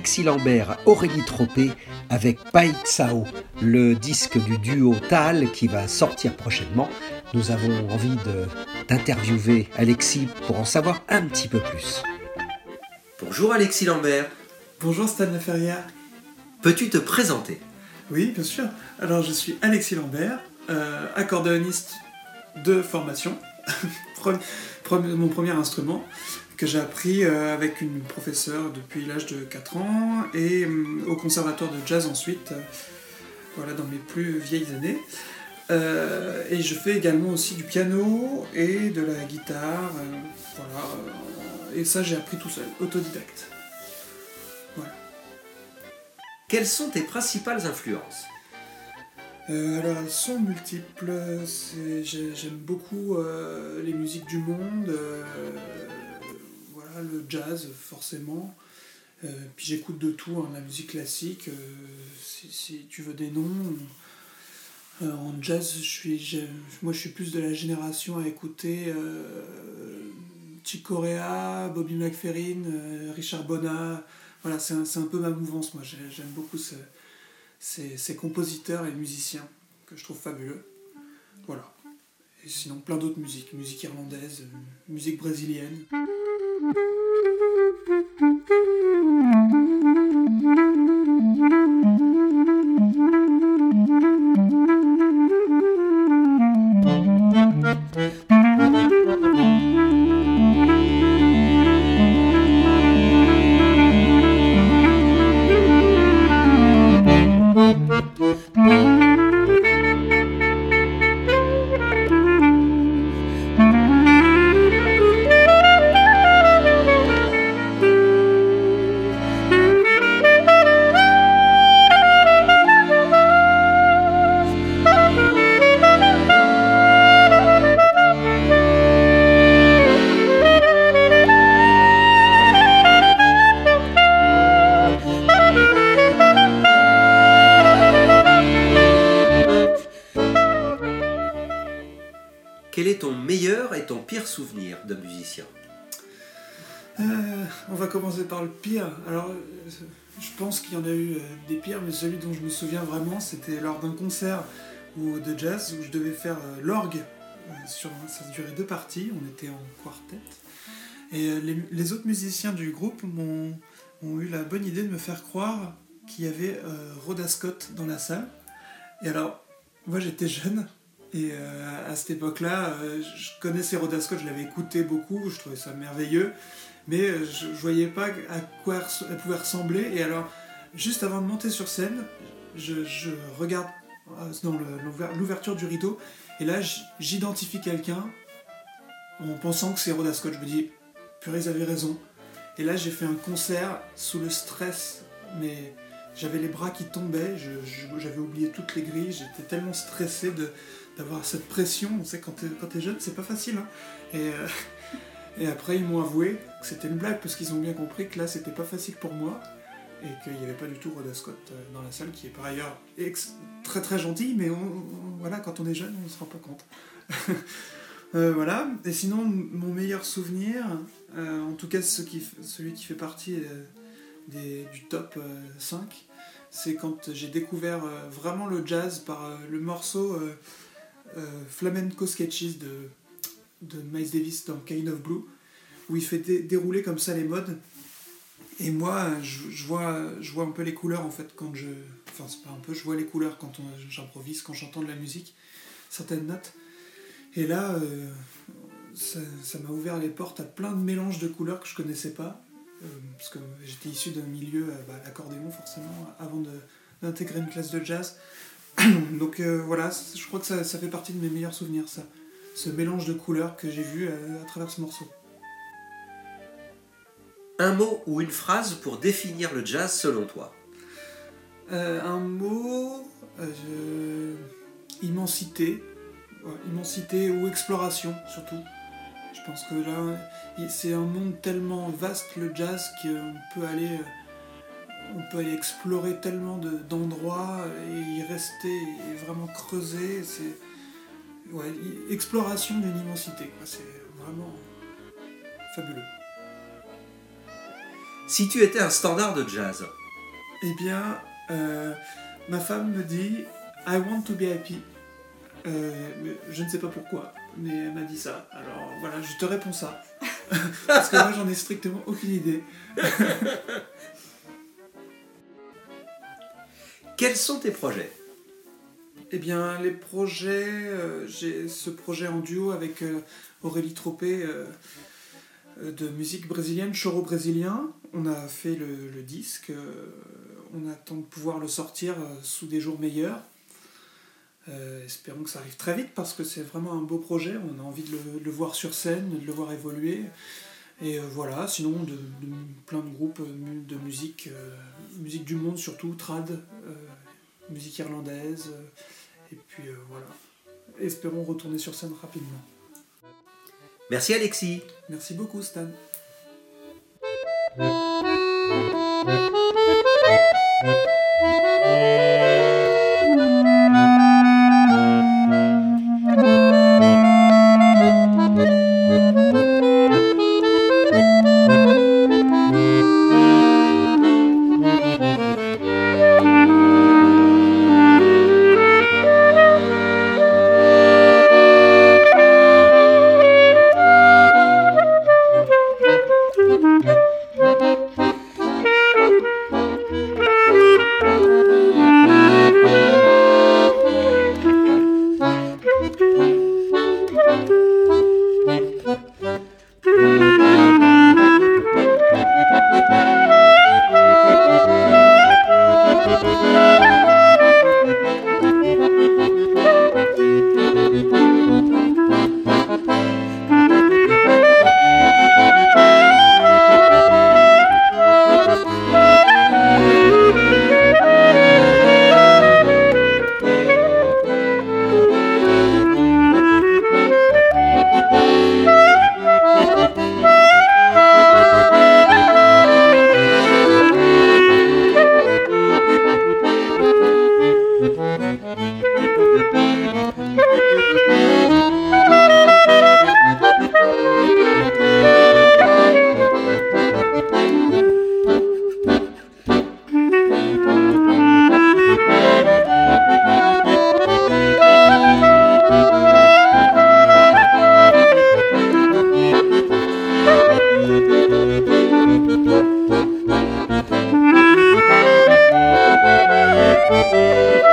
Alexis Lambert-Aurélie Tropé avec Pai Tsao, le disque du duo Tal qui va sortir prochainement. Nous avons envie d'interviewer Alexis pour en savoir un petit peu plus. Bonjour Alexis Lambert. Bonjour Stan Ferrière. Peux-tu te présenter? Oui, bien sûr. Alors je suis Alexis Lambert, euh, accordéoniste de formation, mon premier instrument que j'ai appris euh, avec une professeure depuis l'âge de 4 ans et euh, au conservatoire de jazz ensuite, voilà, dans mes plus vieilles années. et je fais également aussi du piano et de la guitare, voilà. Et ça, j'ai appris tout seul, autodidacte. Voilà. Quelles sont tes principales influences? Euh, alors elles sont multiples, j'aime beaucoup euh, les musiques du monde, euh, le jazz forcément, puis j'écoute de tout, hein, la musique classique, si, tu veux des noms. en jazz, je suis, moi je suis plus de la génération à écouter Chick Corea, Bobby McFerrin, Richard Bona, voilà, c'est un, peu ma mouvance, moi j'aime beaucoup ce, ces, compositeurs et musiciens que je trouve fabuleux. Voilà. Et sinon, plein d'autres musiques, musique irlandaise, euh, musique brésilienne. Mm-hmm. on va commencer par le pire. Alors, je pense qu'il y en a eu euh, des pires, mais celui dont je me souviens vraiment, c'était lors d'un concert de jazz où je devais faire euh, l'orgue. Euh, ça durait deux parties, on était en quartet. Et les, autres musiciens du groupe m'ont eu la bonne idée de me faire croire qu'il y avait Rhoda Scott dans la salle. Et alors, moi j'étais jeune, et à cette époque-là, je connaissais Rhoda Scott, je l'avais écouté beaucoup, je trouvais ça merveilleux mais euh, je, ne voyais pas à quoi elle pouvait ressembler. Et alors, juste avant de monter sur scène, je, regarde euh, dans l'ouverture du rideau, et là, j'identifie quelqu'un en pensant que c'est Rhoda Scott. Je me dis, purée, ils avaient raison. Et là, j'ai fait un concert sous le stress, mais j'avais les bras qui tombaient, j'avais oublié toutes les grilles, j'étais tellement stressé d'avoir cette pression. On sait, quand t'es es jeune, c'est pas facile. Hein. Et, euh, et après, ils m'ont avoué que c'était une blague parce qu'ils ont bien compris que là, c'était pas facile pour moi et qu'il n'y avait pas du tout Rhoda Scott euh, dans la salle, qui est par ailleurs très très gentil, mais voilà, quand on est jeune, on ne se rend pas compte. Euh, voilà, et sinon, mon meilleur souvenir, en tout cas celui qui fait partie du top 5, c'est quand j'ai découvert vraiment le jazz par le morceau Flamenco Sketches de Miles Davis dans Kind of Blue, où il fait dérouler comme ça les modes. Et moi, je, vois, je vois un peu les couleurs en fait quand je. Enfin, c'est pas un peu, je vois les couleurs quand j'improvise, quand j'entends de la musique, certaines notes. Et là, euh, ça m'a ouvert les portes à plein de mélanges de couleurs que je connaissais pas. Euh, parce que j'étais issu d'un milieu, euh, bah, forcément, avant d'intégrer une classe de jazz. Donc voilà, je crois que ça, ça fait partie de mes meilleurs souvenirs, ça ce mélange de couleurs que j'ai vu euh, à, travers ce morceau. Un mot ou une phrase pour définir le jazz selon toi? Euh, Un mot, euh, immensité, immensité ou exploration surtout. Je pense que là, c'est un monde tellement vaste le jazz qu'on peut aller, on peut aller explorer tellement d'endroits et y rester et vraiment creuser. C'est ouais, exploration d'une immensité. C'est vraiment fabuleux. Si tu étais un standard de jazz, Eh bien, euh, ma femme me dit I want to be happy. Euh, mais je ne sais pas pourquoi, mais elle m'a dit ça. Alors voilà, je te réponds ça. Parce que moi, j'en ai strictement aucune idée. quels sont tes projets? Eh bien, les projets, euh, j'ai ce projet en duo avec euh, Aurélie Tropé euh, de musique brésilienne, choro brésilien. On a fait le, disque, on attend de pouvoir le sortir sous des jours meilleurs. Espérons que ça arrive très vite parce que c'est vraiment un beau projet. On a envie de le, voir sur scène, de le voir évoluer. Et voilà, sinon de, plein de groupes de musique, musique du monde surtout, trad, musique irlandaise. Euh, et puis euh, voilà, espérons retourner sur scène rapidement. Merci Alexis. Merci beaucoup Stan. Música Música